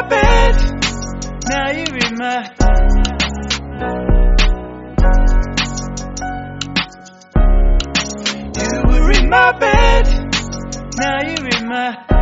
Now you're in my. You were in my bed. Now you're in my.